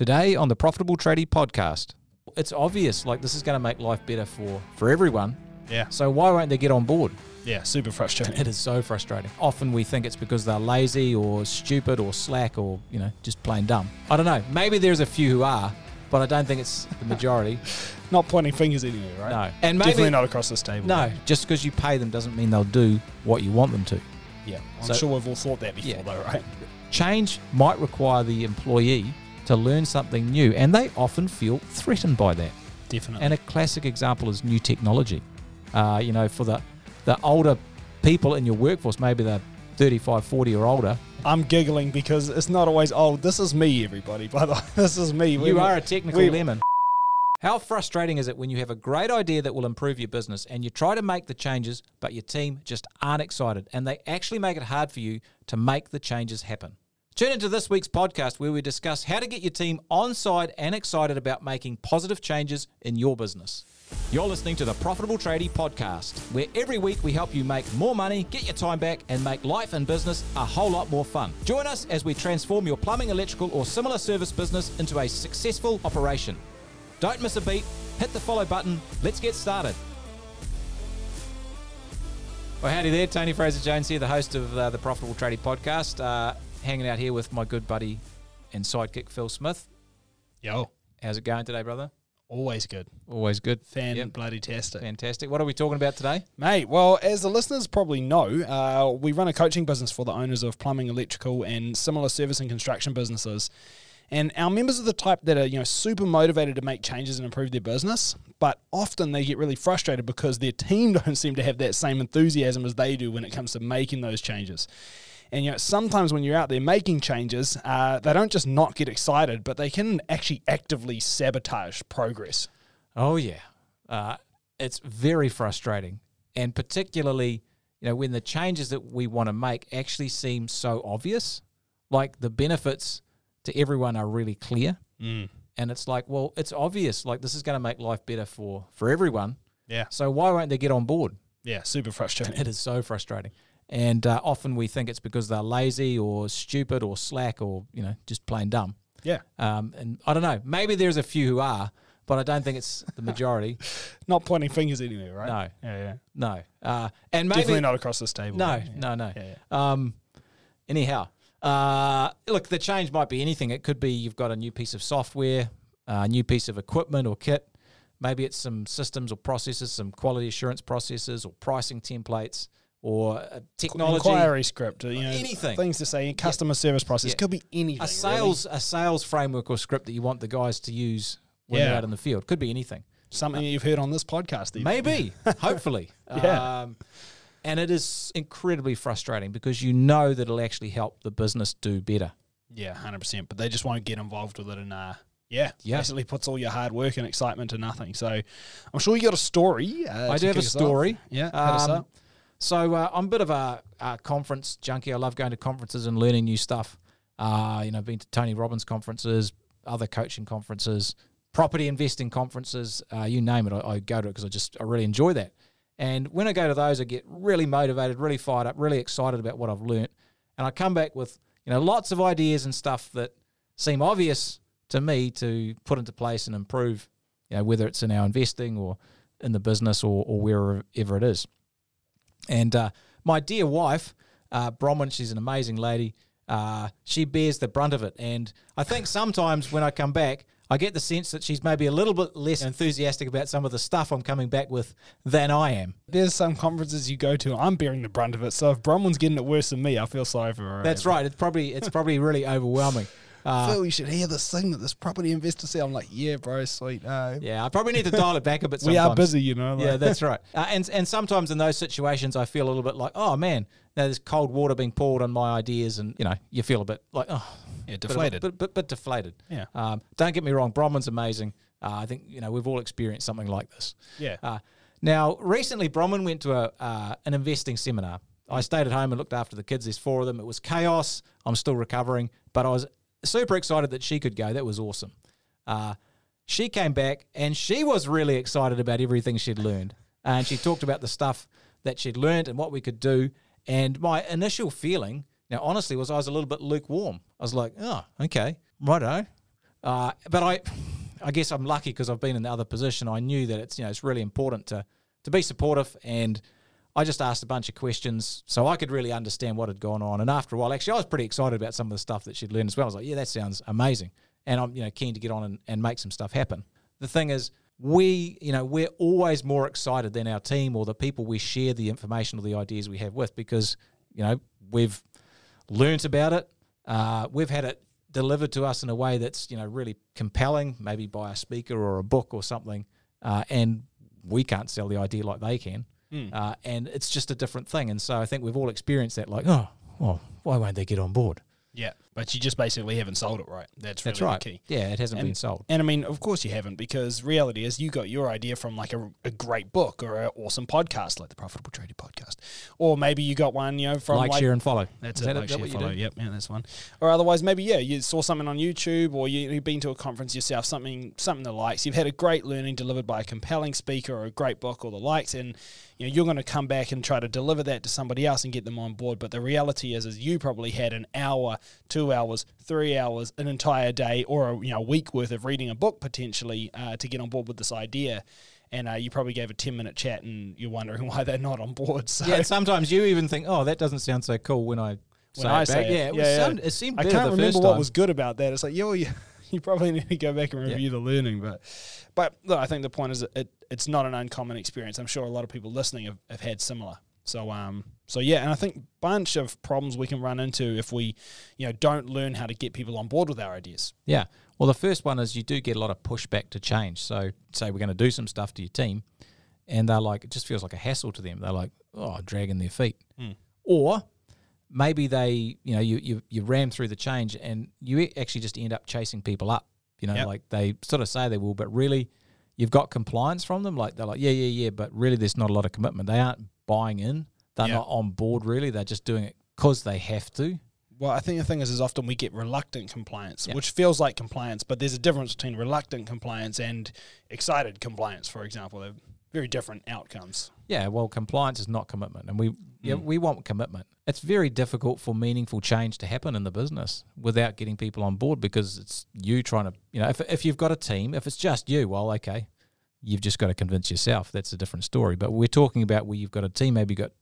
Today on the Profitable Tradie podcast, it's obvious like this is going to make life better for for everyone. Yeah. So why won't they get on board? Yeah, super frustrating. It is so frustrating. Often we think it's because they're lazy or stupid or slack or, you know, just plain dumb. I don't know. Maybe there's a few who are, but I don't think it's the majority. Not pointing fingers anywhere, right? No. And maybe Definitely not across this table. No, just because you pay them doesn't mean they'll do what you want them to. Yeah. I'm So- sure we've all thought that before, Yeah. though, right? Change might require the employee to learn something new, and they often feel threatened by that. Definitely. And a classic example is new technology. Uh, you know, for the, the older people in your workforce, maybe they're 35, 40 or older, I'm giggling because it's not always, oh, this is me, everybody. By the way, this is me. you We- are a technical we- lemon. How frustrating is it when you have a great idea that will improve your business and you try to make the changes, but your team just aren't excited and they actually make it hard for you to make the changes happen? Tune into this week's podcast where we discuss how to get your team on side and excited about making positive changes in your business. You're listening to the Profitable Tradie podcast, where every week we help you make more money, get your time back, and make life and business a whole lot more fun. Join us as we transform your plumbing, electrical, or similar service business into a successful operation. Don't miss a beat, hit the follow button, let's get started. Well, howdy there, Tony Fraser Jones here, the host of uh, the Profitable Tradie podcast, uh, hanging out here with my good buddy and sidekick Phil Smith. Yo, How's it going today, brother? always good. Always good. Fan Yep. bloody tastic. Fantastic. What are we talking about today? Mate, well, as the listeners probably know, uh, we run a coaching business for the owners of plumbing, electrical, and similar service and construction businesses. And our members are the type that are, you know, super motivated to make changes and improve their business, but often they get really frustrated because their team don't seem to have that same enthusiasm as they do when it comes to making those changes. And you know, sometimes when you're out there making changes, uh, they don't just not get excited, but they can actually actively sabotage progress. Oh yeah, uh, it's very frustrating, and particularly you know when the changes that we want to make actually seem so obvious, like the benefits to everyone are really clear, and it's like, well, it's obvious, like this is going to make life better for for everyone. Yeah, So why won't they get on board? yeah, super frustrating. It is so frustrating. And uh, often we think it's because they're lazy or stupid or slack or you know just plain dumb. Yeah, Um, and I don't know. Maybe there's a few who are, but I don't think it's the majority. not pointing fingers anywhere, right? No. yeah, yeah. No. Uh, and maybe Definitely not across this table. No, Yeah. no, no. Yeah, Um, anyhow, uh, look, the change might be anything. It could be you've got a new piece of software, a new piece of equipment or kit. Maybe it's some systems or processes, some quality assurance processes or pricing templates or uh, technology. Inquiry script, uh, you know, Anything. things to say, in customer service process Yeah. could be anything. a really. sales a sales framework or script that you want the guys to use when they're out in the field. Could be anything. something you've heard on this podcast. even. Maybe, hopefully. Yeah. Um, and it is incredibly frustrating because you know that it'll actually help the business do better. Yeah, hundred percent. But they just won't get involved with it, and uh, yeah, Yeah. basically puts all your hard work and excitement to nothing. So I'm sure you got a story. Uh, I do have a us off. story. Yeah, Um, up. So uh, I'm a bit of a, a conference junkie. I love going to conferences and learning new stuff. Uh, you know, been to Tony Robbins conferences, other coaching conferences, property investing conferences, uh, you name it. I, I go to it because I just I really enjoy that. And when I go to those, I get really motivated, really fired up, really excited about what I've learnt, and I come back with you know lots of ideas and stuff that seem obvious to me to put into place and improve. You know, whether it's in our investing or in the business or, or wherever it is. And uh, my dear wife, uh, Bronwyn, she's an amazing lady. Uh, she bears the brunt of it. And I think sometimes when I come back, I get the sense that she's maybe a little bit less enthusiastic about some of the stuff I'm coming back with than I am. There's some conferences you go to. I'm bearing the brunt of it. So if Bronwyn's getting it worse than me, I feel sorry for her. That's right. It's probably it's probably really overwhelming. Uh, Phil, you should hear this thing that this property investor said. I'm like, yeah, bro, sweet. No, yeah, I probably need to dial it back a bit. we Sometimes. are busy, you know. Yeah, that's right. Uh, and and sometimes in those situations, I feel a little bit like, oh man, now there's cold water being poured on my ideas, and you know, you feel a bit like, oh, yeah, deflated. bit, bit, bit deflated. Yeah. Um, don't get me wrong, Bronwyn's amazing. Uh, I think you know we've all experienced something like this. yeah, Uh, now, recently, Bronwyn went to a uh, an investing seminar. I stayed at home and looked after the kids. There's four of them. It was chaos. I'm still recovering, but I was super excited that she could go. That was awesome. Uh, she came back and she was really excited about everything she'd learned. And she talked about the stuff that she'd learned and what we could do. And my initial feeling, now honestly, was I was a little bit lukewarm. I was like, oh, okay, righto. Uh, but I, I guess I'm lucky because I've been in the other position. I knew that it's you know it's really important to to be supportive, and I just asked a bunch of questions so I could really understand what had gone on. And after a while, actually, I was pretty excited about some of the stuff that she'd learned as well. I was like, yeah, that sounds amazing, and I'm you know keen to get on and, and make some stuff happen. The thing is, we you know we're always more excited than our team or the people we share the information or the ideas we have with because you know we've learnt about it. Uh, we've had it delivered to us in a way that's you know really compelling, maybe by a speaker or a book or something, uh, and we can't sell the idea like they can, Mm. uh, and it's just a different thing. And so I think we've all experienced that. Like, oh, well, why won't they get on board? Yeah, but you just basically haven't sold it right. That's really That's right. the key. Yeah, it hasn't And- been sold. And I mean, of course you haven't, because reality is you got your idea from like a, a great book or an awesome podcast, like the Profitable Tradie podcast, or maybe you got one, you know, from Like, like, share, and follow. That's Is it. that like, share, follow. Yep, yeah, that's one. Or otherwise, maybe yeah, you saw something on YouTube, or you, you've been to a conference yourself, something something the likes. You've had a great learning delivered by a compelling speaker or a great book or the likes, and you know you're going to come back and try to deliver that to somebody else and get them on board. But the reality is, is you probably had an hour, two hours, three hours, an entire day, or a you know week worth of reading a book potentially uh, to get on board with this idea. And uh, you probably gave a ten minute chat, and you're wondering why they're not on board. So Yeah, sometimes you even think, oh, that doesn't sound so cool when I When say I it say back. it. Yeah, it, was Yeah, yeah. sound- it seemed I can't the remember first what time. was good about that. It's like, yo, you, you probably need to go back and Yeah. review the learning. But, but look, I think the point is, it it's not an uncommon experience. I'm sure a lot of people listening have, have had similar. So, um, so yeah, and I think bunch of problems we can run into if we, you know, don't learn how to get people on board with our ideas. Yeah. Well, the first one is you do get a lot of pushback to change. So, say we're going to do some stuff to your team, and they're like, it just feels like a hassle to them. They're like, oh, dragging their feet. Hmm. Or maybe they, you know, you, you, you ram through the change and you actually just end up chasing people up. You know, Yep. like they sort of say they will, but really you've got compliance from them. Like they're like, yeah, yeah, yeah, but really there's not a lot of commitment. They aren't buying in, they're Yeah. not on board really. They're just doing it because they have to. Well, I think the thing is, is often we get reluctant compliance, Yeah. which feels like compliance, but there's a difference between reluctant compliance and excited compliance, for example. They're very different outcomes. Yeah, well, compliance is not commitment, and we yeah Mm. we want commitment. It's very difficult for meaningful change to happen in the business without getting people on board because it's you trying to you know if if you've got a team, if it's just you, well, okay, you've just got to convince yourself. That's a different story. But we're talking about where you've got a team, maybe you've got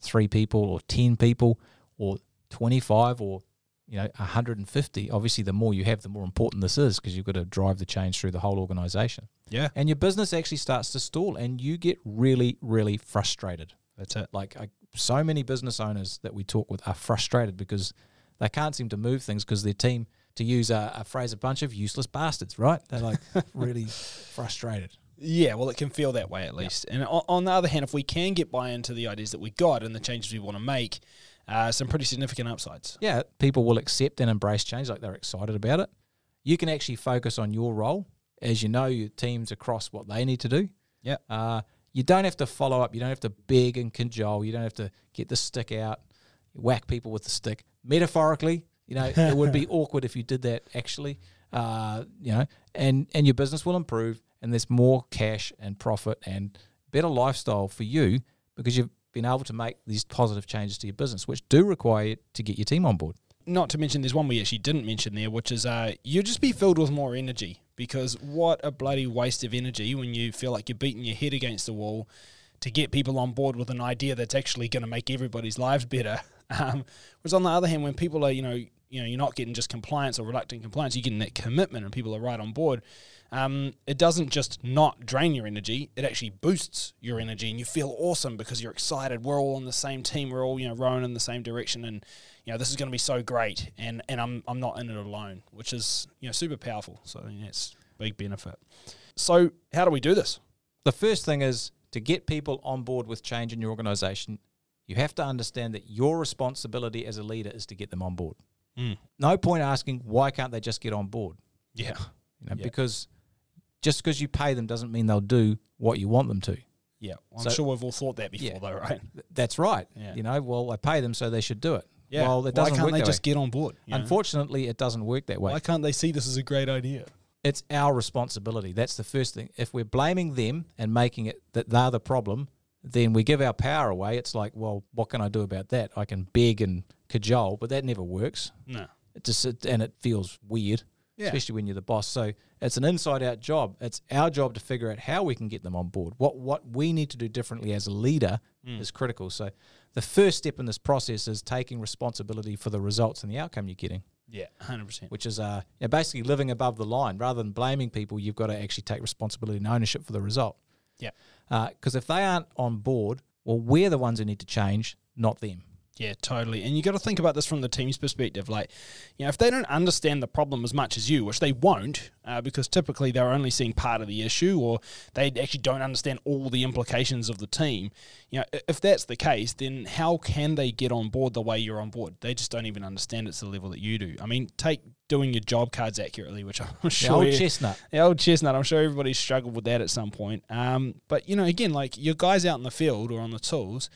three people or ten people or twenty five or you know 150 obviously the more you have the more important this is because you've got to drive the change through the whole organization. Yeah, and your business actually starts to stall and you get really really frustrated. That's it. like I, so many business owners that we talk with are frustrated because they can't seem to move things because their team to use a, a phrase a bunch of useless bastards right? They're like really frustrated Yeah, well, it can feel that way at least. And on, on the other hand, if we can get buy into the ideas that we got and the changes we want to make, uh, some pretty significant upsides. yeah people will accept and embrace change like they're excited about it. You can actually focus on your role. As you know your teams across what they need to do. Yeah. uh, you don't have to follow up. You don't have to beg and cajole. You don't have to get the stick out whack people with the stick. Metaphorically you know it would be awkward if you did that actually. Uh, you know and and your business will improve and there's more cash and profit and better lifestyle for you because you've been able to make these positive changes to your business which do require you to get your team on board Not to mention, there's one we actually didn't mention there, which is uh, you just be filled with more energy because what a bloody waste of energy when you feel like you're beating your head against the wall to get people on board with an idea that's actually going to make everybody's lives better. Um, whereas on the other hand, when people are, you know, you know, you're not getting just compliance or reluctant compliance, you're getting that commitment and people are right on board. Um, it doesn't just not drain your energy; it actually boosts your energy, and you feel awesome because you're excited. We're all on the same team. We're all, you know, rowing in the same direction, and you know, this is going to be so great. And and I'm I'm not in it alone, which is you know super powerful. So that's a big benefit. So how do we do this? the first thing is to get people on board with change in your organization you have to understand that your responsibility as a leader is to get them on board Mm. no point asking why can't they just get on board Yeah, you know Yeah. because just because you pay them doesn't mean they'll do what you want them to yeah. I'm So- sure we've all thought that before, Yeah. though, right? That's right Yeah. you know well i pay them so they should do it Yeah. well it Why doesn't can't work they just way. get on board? you know? unfortunately it doesn't work that way Why can't they see this as a great idea? it's our responsibility. That's the first thing. If we're blaming them and making it that they're the problem, then we give our power away. It's like, well, what can I do about that? I can beg and cajole, but that never works. No. It just it, and it feels weird. Yeah. especially when you're the boss. So it's an inside out job. It's our job to figure out how we can get them on board. What what we need to do differently as a leader Mm. is critical. So the first step in this process is taking responsibility for the results and the outcome you're getting, Yeah, hundred percent. which is uh, yeah, basically living above the line. Rather than blaming people, you've got to actually take responsibility and ownership for the result. Yeah. Because if they aren't on board, well, we're the ones who need to change, not them. Yeah, totally. And you got to think about this from the team's perspective. Like, you know, if they don't understand the problem as much as you, which they won't, uh, because typically they're only seeing part of the issue, or they actually don't understand all the implications of the team. You know, if that's the case, then how can they get on board the way you're on board? They just don't even understand it to the level that you do. I mean, take doing your job cards accurately, which I'm The sure old you- chestnut. the old chestnut. I'm sure everybody's struggled with that at some point. Um, but you know, again, like your guys out in the field or on the tools,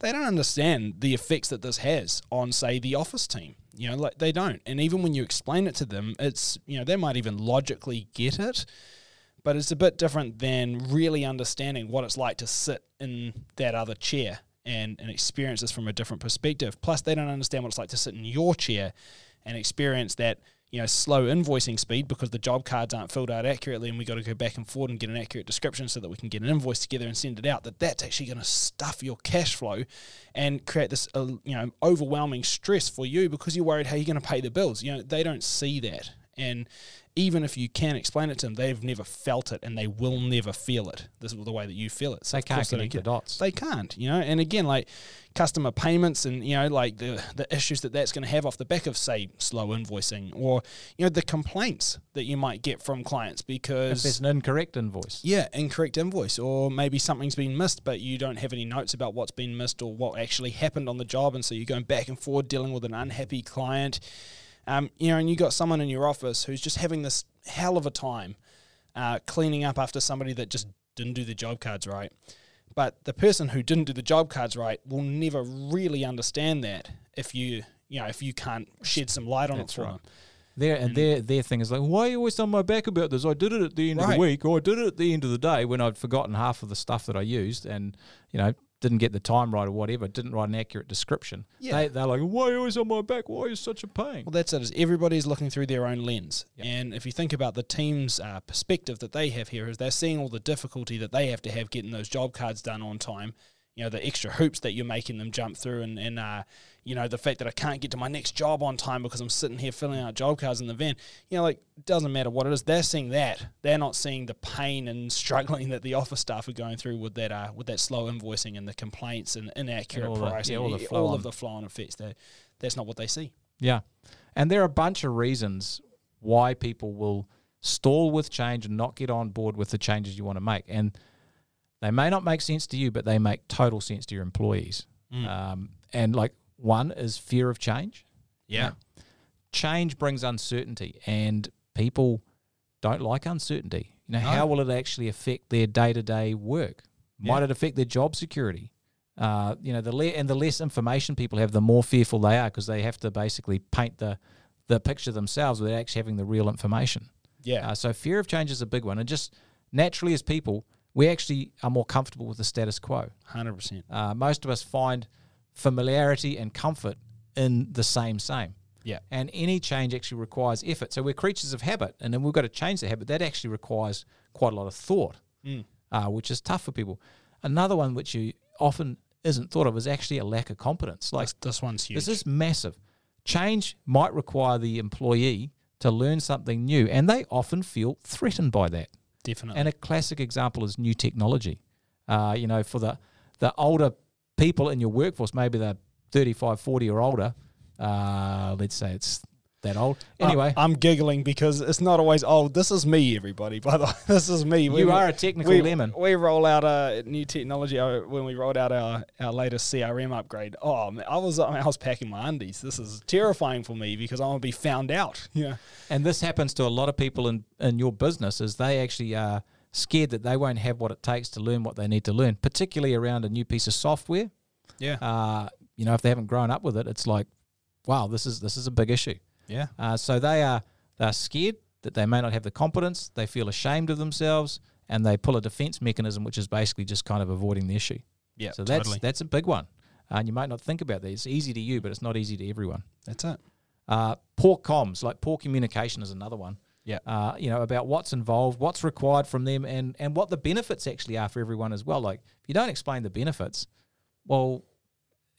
they don't understand the effects that this has on, say, the office team. You know, like they don't. And even when you explain it to them, it's you know they might even logically get it, but it's a bit different than really understanding what it's like to sit in that other chair and, and experience this from a different perspective. Plus, they don't understand what it's like to sit in your chair and experience that you know slow invoicing speed because the job cards aren't filled out accurately and we got to go back and forth and get an accurate description so that we can get an invoice together and send it out that that's actually going to stuff your cash flow and create this uh, you know overwhelming stress for you because you're worried how you're going to pay the bills. You know they don't see that and even if you can explain it to them they've never felt it and they will never feel it this is the way that you feel it so They can't connect the dots. They can't, you know. And again, like customer payments and you know, like the the issues that that's going to have off the back of say slow invoicing or you know the complaints that you might get from clients because. If there's an incorrect invoice. yeah, incorrect invoice or maybe something's been missed, but you don't have any notes about what's been missed or what actually happened on the job, and so you're going back and forth dealing with an unhappy client. Um, you know, and you got someone in your office who's just having this hell of a time uh, cleaning up after somebody that just didn't do the job cards right. But the person who didn't do the job cards right will never really understand that if you you know if you can't shed some light on That's it for right. them. Their and their their thing is like, why are you always on my back about this? I did it at the end of the week, or I did it at the end of the day when I'd forgotten half of the stuff that I used, and you know didn't get the time right or whatever. Didn't write an accurate description. Yeah. They, they're like, why are you always on my back? Why are you such a pain? Well, that's it. Is everybody's looking through their own lens, Yep. and if you think about the team's uh, perspective that they have here, is they're seeing all the difficulty that they have to have getting those job cards done on time. You know, the extra hoops that you're making them jump through, and and uh, you know the fact that I can't get to my next job on time because I'm sitting here filling out job cards in the van. You know, like doesn't matter what it is, they're seeing that. They're not seeing the pain and struggling that the office staff are going through with that uh, with that slow invoicing and the complaints and inaccurate all the- pricing, yeah, all the all of the flow on effects. They, that's not what they see. Yeah. And there are a bunch of reasons why people will stall with change and not get on board with the changes you want to make. And they may not make sense to you, but they make total sense to your employees. Mm. Um, and like one is fear of change. Yeah. Change brings uncertainty, and people don't like uncertainty. You know, No. how will it actually affect their day to day work? Might Yeah. it affect their job security? Uh, you know, the le- and the less information people have, the more fearful they are because they have to basically paint the the picture themselves without actually having the real information. Yeah. Uh, so fear of change is a big one, and just naturally as people, we actually are more comfortable with the status quo. Hundred percent. Uh, most of us find familiarity and comfort in the same same. Yeah. And any change actually requires effort. So we're creatures of habit, and then we've got to change the habit. That actually requires quite a lot of thought, Mm. uh, which is tough for people. Another one which you often isn't thought of is actually a lack of competence. Like This, this one's huge. this is massive. Change might require the employee to learn something new, and they often feel threatened by that. Definitely. And a classic example is new technology. Uh, you know, for the, the older people in your workforce, maybe they're 35, 40 or older. Uh, let's say it's that old. Anyway, I'm, I'm giggling because it's not always old. This is me, everybody. By the way, this is me. you are a technical we, lemon. We roll out a new technology uh, when we rolled out our, our latest CRM upgrade. Oh, man, I was I, mean, I was packing my undies. This is terrifying for me because I'm gonna be found out. Yeah, And this happens to a lot of people in, in your business is they actually are scared that they won't have what it takes to learn what they need to learn, particularly around a new piece of software. yeah, Uh, you know, if they haven't grown up with it, it's like, wow, this is this is a big issue. Yeah. Uh, so they are they're scared that they may not have the competence. They feel ashamed of themselves, and they pull a defense mechanism, which is basically just kind of avoiding the issue. Yeah, So that's totally. that's a big one, uh, and you might not think about that. It's easy to you, but it's not easy to everyone. That's it. Uh, poor comms, like poor communication, is another one. Yeah. Uh, you know, about what's involved, what's required from them, and and what the benefits actually are for everyone as well. Like, if you don't explain the benefits, well,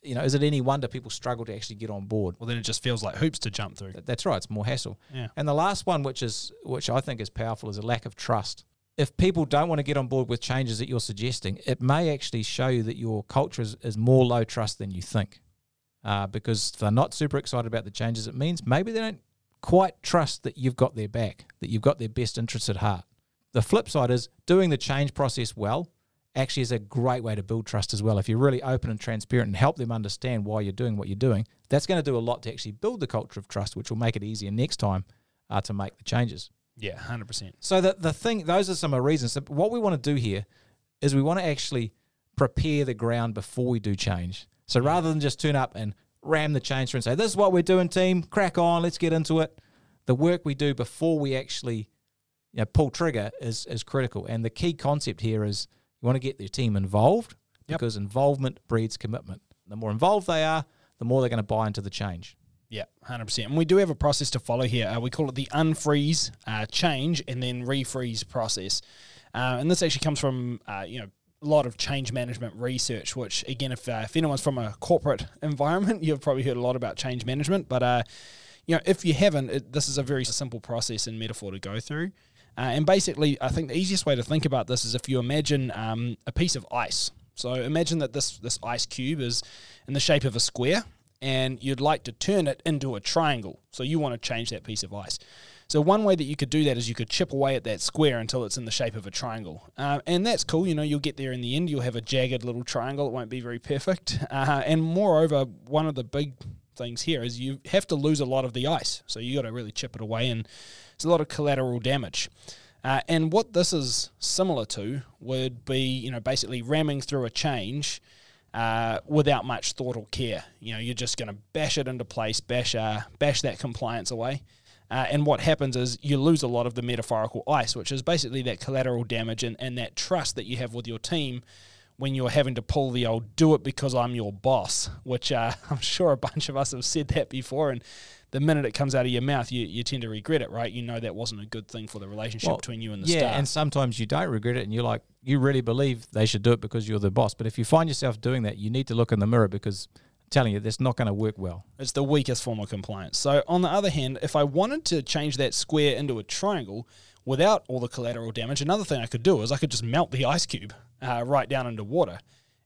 you know, is it any wonder people struggle to actually get on board? Well, then it just feels like hoops to jump through. That's right. It's more hassle. Yeah. And the last one, which is which I think is powerful, is a lack of trust. If people don't want to get on board with changes that you're suggesting, it may actually show you that your culture is, is more low trust than you think. Uh, because if they're not super excited about the changes, it means maybe they don't quite trust that you've got their back, that you've got their best interests at heart. The flip side is doing the change process well actually is a great way to build trust as well. If you're really open and transparent and help them understand why you're doing what you're doing, that's going to do a lot to actually build the culture of trust, which will make it easier next time uh, to make the changes. Yeah, hundred percent. So the the thing, those are some of the reasons. So what we want to do here is we want to actually prepare the ground before we do change. So rather than just turn up and ram the change through and say, "This is what we're doing, team. Crack on, let's get into it." The work we do before we actually you know, pull trigger is is critical. And the key concept here is you want to get your team involved Yep. because involvement breeds commitment. The more involved they are, the more they're going to buy into the change. Yeah, hundred percent. And we do have a process to follow here. Uh, we call it the unfreeze, uh, change, and then refreeze process. Uh, and this actually comes from uh, you know a lot of change management research. Which again, if uh, if anyone's from a corporate environment, you've probably heard a lot about change management. But uh, you know, if you haven't, it, this is a very simple process and metaphor to go through. Uh, and basically, I think the easiest way to think about this is if you imagine um, a piece of ice. So imagine that this this ice cube is in the shape of a square, and you'd like to turn it into a triangle. So you want to change that piece of ice. So one way that you could do that is you could chip away at that square until it's in the shape of a triangle, uh, and that's cool. You know, you'll get there in the end. You'll have a jagged little triangle. It won't be very perfect. Uh, and moreover, one of the big things here is you have to lose a lot of the ice. So you got to really chip it away, and it's a lot of collateral damage. Uh, and what this is similar to would be, you know, basically ramming through a change uh, without much thought or care. You know, you're just going to bash it into place, bash uh, bash that compliance away. Uh, and what happens is you lose a lot of the metaphorical ice, which is basically that collateral damage and, and that trust that you have with your team when you're having to pull the old do it because I'm your boss, which uh, I'm sure a bunch of us have said that before. And the minute it comes out of your mouth, you, you tend to regret it, right? You know that wasn't a good thing for the relationship Well, between you and the yeah, staff. and sometimes you don't regret it, and you're like, you really believe they should do it because you're the boss. But if you find yourself doing that, you need to look in the mirror because I'm telling you, that's not going to work well. It's the weakest form of compliance. So, on the other hand, if I wanted to change that square into a triangle without all the collateral damage, another thing I could do is I could just melt the ice cube uh, right down into water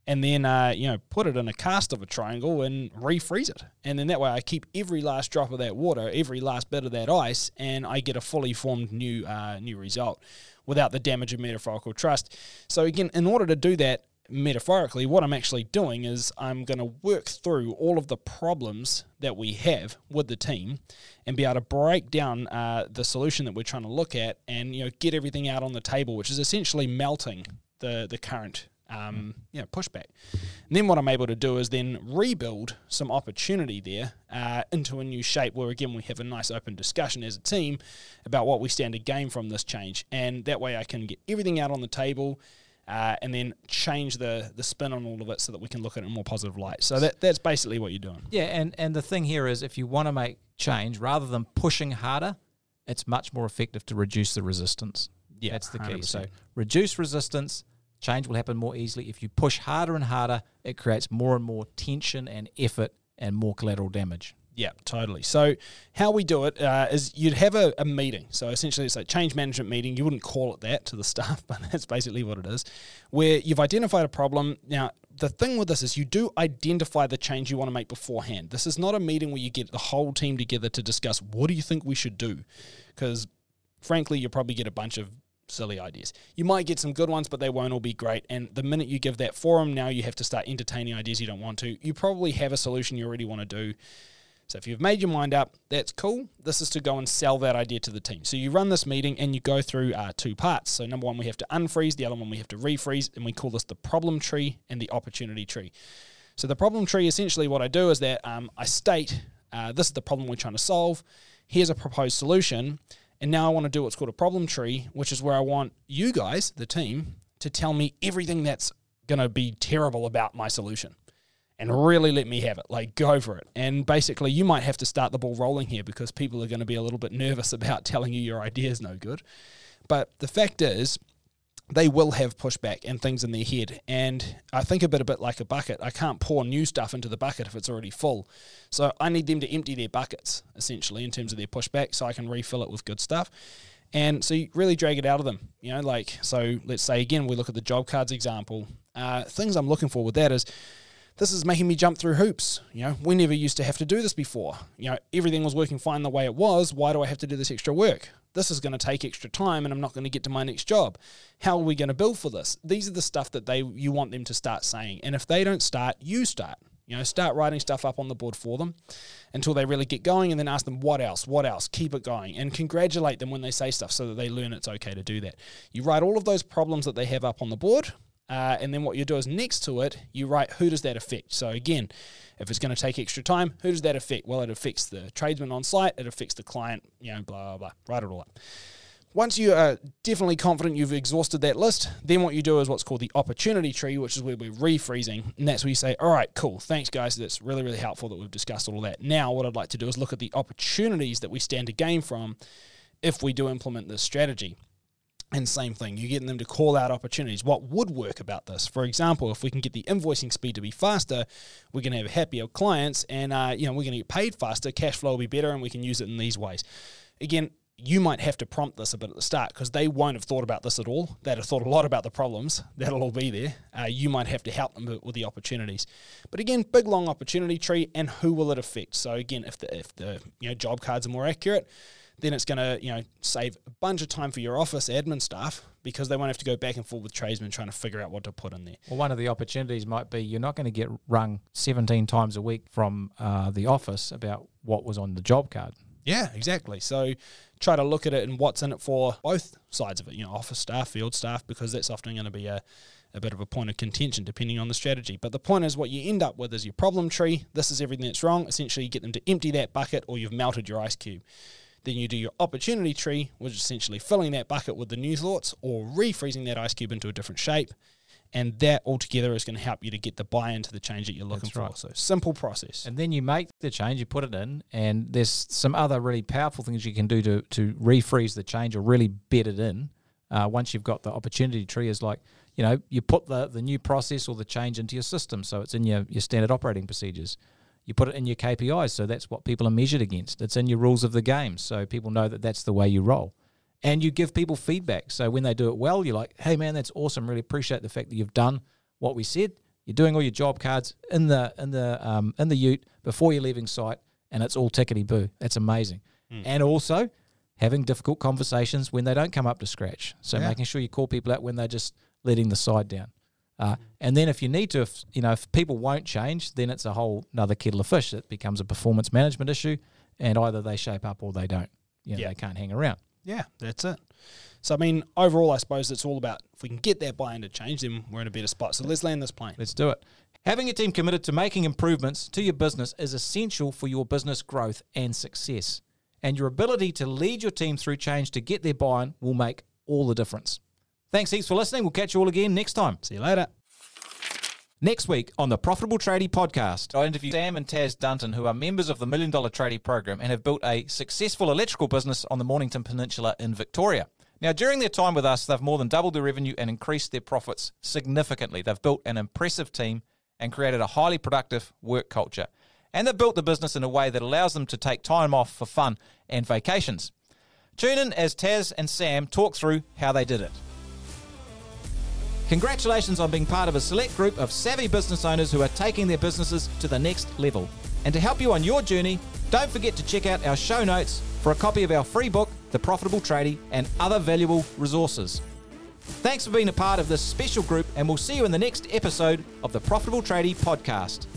and then, uh, you know, put it in a cast of a triangle and refreeze it. And then that way I keep every last drop of that water, every last bit of that ice, and I get a fully formed new, uh, new result without the damage of metaphorical trust. So, again, in order to do that, metaphorically, what I'm actually doing is I'm going to work through all of the problems that we have with the team and be able to break down uh, the solution that we're trying to look at and you know get everything out on the table, which is essentially melting the the current um, you know pushback. And then what I'm able to do is then rebuild some opportunity there uh, into a new shape where again we have a nice open discussion as a team about what we stand to gain from this change, and that way I can get everything out on the table uh, and then change the the spin on all of it so that we can look at it in a more positive light. So that that's basically what you're doing. Yeah, and and the thing here is, if you want to make change, rather than pushing harder, it's much more effective to reduce the resistance. Yeah, that's the key. 100%. So reduce resistance. Change will happen more easily. If you push harder and harder, it creates more and more tension and effort and more collateral damage. Yeah, totally. So how we do it uh, is you'd have a, a meeting. So essentially, it's a change management meeting. You wouldn't call it that to the staff, but that's basically what it is. Where you've identified a problem. Now, the thing with this is you do identify the change you want to make beforehand. This is not a meeting where you get the whole team together to discuss what do you think we should do, because frankly, you'll probably get a bunch of silly ideas. You might get some good ones, but they won't all be great. And the minute you give that forum, now you have to start entertaining ideas you don't want to. You probably have a solution you already want to do. So if you've made your mind up, that's cool. This is to go and sell that idea to the team. So you run this meeting and you go through uh, two parts. So number one, we have to unfreeze. The other one, we have to refreeze, and we call this the problem tree and the opportunity tree. So the problem tree, essentially, what I do is that um, I state uh, this is the problem we're trying to solve. Here's a proposed solution, and now I want to do what's called a problem tree, which is where I want you guys, the team, to tell me everything that's going to be terrible about my solution. And really let me have it. Like, go for it. And basically, you might have to start the ball rolling here because people are going to be a little bit nervous about telling you your idea is no good. But the fact is, they will have pushback and things in their head. And I think a bit a bit like a bucket. I can't pour new stuff into the bucket if it's already full. So I need them to empty their buckets, essentially, in terms of their pushback, so I can refill it with good stuff. And so you really drag it out of them. You know, like, so let's say again, we look at the job cards example. Uh, things I'm looking for with that is this is making me jump through hoops. You know, we never used to have to do this before. You know, everything was working fine the way it was. Why do I have to do this extra work? This is going to take extra time and I'm not going to get to my next job. How are we going to build for this? These are the stuff that they you want them to start saying. And if they don't start, you start. You know, start writing stuff up on the board for them until they really get going and then ask them what else, what else, keep it going and congratulate them when they say stuff so that they learn it's okay to do that. You write all of those problems that they have up on the board uh, and then what you do is next to it, you write who does that affect. So again, if it's going to take extra time, who does that affect? Well, it affects the tradesman on site, it affects the client, you know, blah, blah, blah. Write it all up. Once you are definitely confident you've exhausted that list, then what you do is what's called the opportunity tree, which is where we're refreezing. And that's where you say, all right, cool, thanks guys. That's really, really helpful that we've discussed all that. Now, what I'd like to do is look at the opportunities that we stand to gain from if we do implement this strategy. And same thing, you're getting them to call out opportunities. What would work about this? For example, if we can get the invoicing speed to be faster, we're going to have happier clients, and uh, you know we're going to get paid faster. Cash flow will be better, and we can use it in these ways. Again, you might have to prompt this a bit at the start because they won't have thought about this at all. They'd have thought a lot about the problems. That'll all be there. Uh, you might have to help them with the opportunities. But again, big long opportunity tree, and who will it affect? So again, if the if the you know job cards are more accurate then it's going to you know save a bunch of time for your office admin staff because they won't have to go back and forth with tradesmen trying to figure out what to put in there. Well, one of the opportunities might be you're not going to get rung 17 times a week from uh, the office about what was on the job card. Yeah, exactly. So try to look at it and what's in it for both sides of it, you know, office staff, field staff, because that's often going to be a, a bit of a point of contention depending on the strategy. But the point is, what you end up with is your problem tree. This is everything that's wrong. Essentially, you get them to empty that bucket or you've melted your ice cube. Then you do your opportunity tree, which is essentially filling that bucket with the new thoughts or refreezing that ice cube into a different shape. And that altogether is going to help you to get the buy into the change that you're looking That's for. Right. So simple process. And then you make the change, you put it in, and there's some other really powerful things you can do to to refreeze the change or really bed it in. Uh, once you've got the opportunity tree, is like you know you put the the new process or the change into your system, so it's in your your standard operating procedures. You put it in your KPIs, so that's what people are measured against. It's in your rules of the game, so people know that that's the way you roll. And you give people feedback. So when they do it well, you're like, "Hey, man, that's awesome. Really appreciate the fact that you've done what we said. You're doing all your job cards in the in the um, in the Ute before you're leaving site, and it's all tickety boo. That's amazing. Mm. And also having difficult conversations when they don't come up to scratch. So yeah. making sure you call people out when they're just letting the side down. Uh, and then if you need to, if, you know, if people won't change, then it's a whole another kettle of fish. It becomes a performance management issue, and either they shape up or they don't. You know, yeah. they can't hang around. Yeah, that's it. So I mean, overall, I suppose it's all about if we can get that buy-in to change, then we're in a better spot. So let's land this plane. Let's do it. Having a team committed to making improvements to your business is essential for your business growth and success. And your ability to lead your team through change to get their buy-in will make all the difference. Thanks heaps for listening. We'll catch you all again next time. See you later. Next week on the Profitable Tradie podcast, I interview Sam and Taz Dunton, who are members of the Million Dollar Tradie program and have built a successful electrical business on the Mornington Peninsula in Victoria. Now, during their time with us, they've more than doubled their revenue and increased their profits significantly. They've built an impressive team and created a highly productive work culture. And they've built the business in a way that allows them to take time off for fun and vacations. Tune in as Taz and Sam talk through how they did it. Congratulations on being part of a select group of savvy business owners who are taking their businesses to the next level. And to help you on your journey, don't forget to check out our show notes for a copy of our free book, The Profitable Tradie, and other valuable resources. Thanks for being a part of this special group, and we'll see you in the next episode of the Profitable Tradie podcast.